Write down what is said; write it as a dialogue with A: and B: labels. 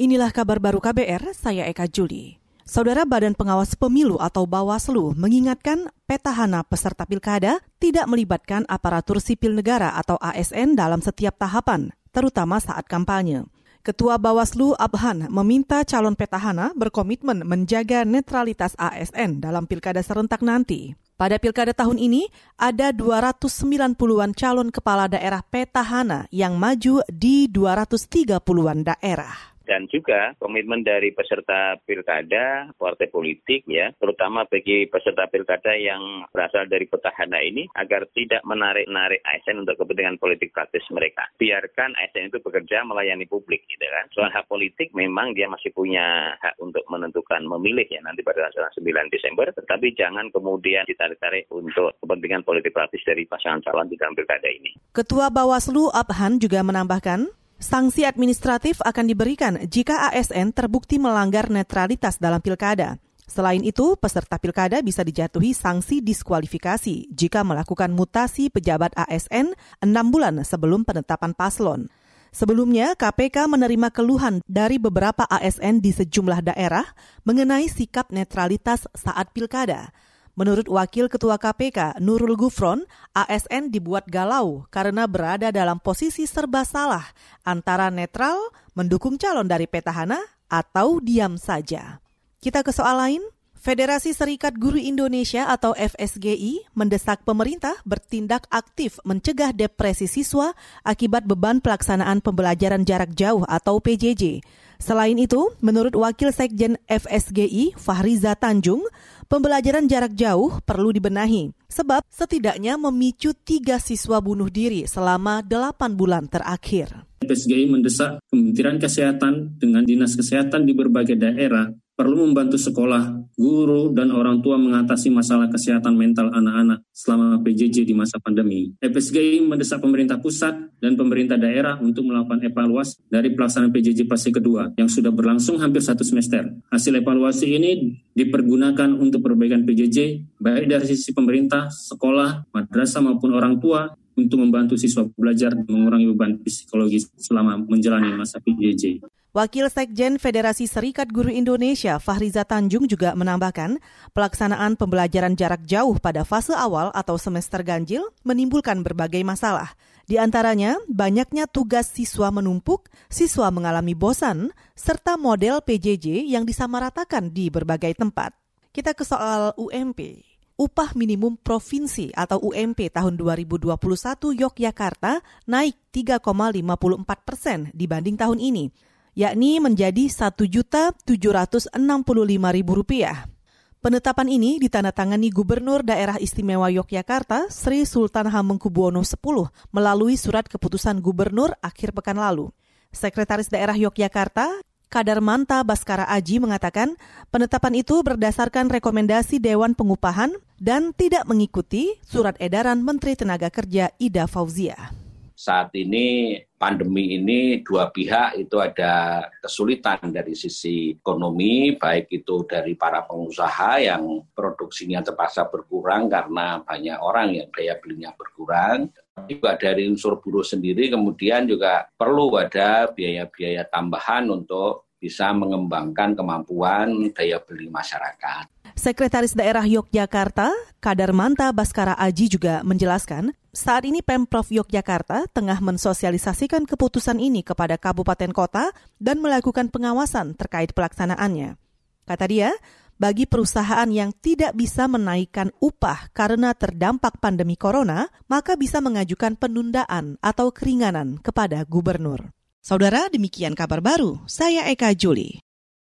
A: Inilah kabar baru KBR, saya Eka Juli. Saudara Badan Pengawas Pemilu atau Bawaslu mengingatkan petahana peserta pilkada tidak melibatkan aparatur sipil negara atau ASN dalam setiap tahapan, terutama saat kampanye. Ketua Bawaslu Abhan meminta calon petahana berkomitmen menjaga netralitas ASN dalam pilkada serentak nanti. Pada pilkada tahun ini, ada 290-an calon kepala daerah petahana yang maju di 230-an daerah
B: dan juga komitmen dari peserta pilkada, partai politik ya, terutama bagi peserta pilkada yang berasal dari petahana ini agar tidak menarik-narik ASN untuk kepentingan politik praktis mereka. Biarkan ASN itu bekerja melayani publik gitu kan. Soal hak politik memang dia masih punya hak untuk menentukan memilih ya nanti pada tanggal 9 Desember, tetapi jangan kemudian ditarik-tarik untuk kepentingan politik praktis dari pasangan calon di dalam pilkada ini.
A: Ketua Bawaslu Abhan juga menambahkan, Sanksi administratif akan diberikan jika ASN terbukti melanggar netralitas dalam pilkada. Selain itu, peserta pilkada bisa dijatuhi sanksi diskualifikasi jika melakukan mutasi pejabat ASN enam bulan sebelum penetapan paslon. Sebelumnya, KPK menerima keluhan dari beberapa ASN di sejumlah daerah mengenai sikap netralitas saat pilkada. Menurut Wakil Ketua KPK Nurul Gufron, ASN dibuat galau karena berada dalam posisi serba salah antara netral, mendukung calon dari petahana, atau diam saja. Kita ke soal lain. Federasi Serikat Guru Indonesia atau FSGI mendesak pemerintah bertindak aktif mencegah depresi siswa akibat beban pelaksanaan pembelajaran jarak jauh atau PJJ. Selain itu, menurut Wakil Sekjen FSGI Fahriza Tanjung, pembelajaran jarak jauh perlu dibenahi, sebab setidaknya memicu tiga siswa bunuh diri selama delapan bulan terakhir.
C: FSGI mendesak Kementerian Kesehatan dengan Dinas Kesehatan di berbagai daerah perlu membantu sekolah, guru, dan orang tua mengatasi masalah kesehatan mental anak-anak selama PJJ di masa pandemi. FSGI mendesak pemerintah pusat dan pemerintah daerah untuk melakukan evaluasi dari pelaksanaan PJJ fase kedua yang sudah berlangsung hampir satu semester. Hasil evaluasi ini dipergunakan untuk perbaikan PJJ, baik dari sisi pemerintah, sekolah, madrasah maupun orang tua, untuk membantu siswa belajar mengurangi beban psikologis selama menjalani masa PJJ.
A: Wakil Sekjen Federasi Serikat Guru Indonesia Fahriza Tanjung juga menambahkan, pelaksanaan pembelajaran jarak jauh pada fase awal atau semester ganjil menimbulkan berbagai masalah. Di antaranya, banyaknya tugas siswa menumpuk, siswa mengalami bosan, serta model PJJ yang disamaratakan di berbagai tempat. Kita ke soal UMP. Upah minimum provinsi atau UMP tahun 2021 Yogyakarta naik 3,54 persen dibanding tahun ini yakni menjadi Rp1.765.000. Penetapan ini ditandatangani Gubernur Daerah Istimewa Yogyakarta Sri Sultan Hamengkubuwono X melalui surat keputusan Gubernur akhir pekan lalu. Sekretaris Daerah Yogyakarta, Kadarmanta Baskara Aji mengatakan penetapan itu berdasarkan rekomendasi Dewan Pengupahan dan tidak mengikuti surat edaran Menteri Tenaga Kerja Ida Fauzia
D: saat ini pandemi ini dua pihak itu ada kesulitan dari sisi ekonomi, baik itu dari para pengusaha yang produksinya terpaksa berkurang karena banyak orang yang daya belinya berkurang. Juga dari unsur buruh sendiri kemudian juga perlu ada biaya-biaya tambahan untuk bisa mengembangkan kemampuan daya beli masyarakat.
A: Sekretaris Daerah Yogyakarta, Kadarmanta Baskara Aji juga menjelaskan, saat ini Pemprov Yogyakarta tengah mensosialisasikan keputusan ini kepada kabupaten kota dan melakukan pengawasan terkait pelaksanaannya. Kata dia, bagi perusahaan yang tidak bisa menaikkan upah karena terdampak pandemi corona, maka bisa mengajukan penundaan atau keringanan kepada gubernur. Saudara, demikian kabar baru. Saya Eka Juli.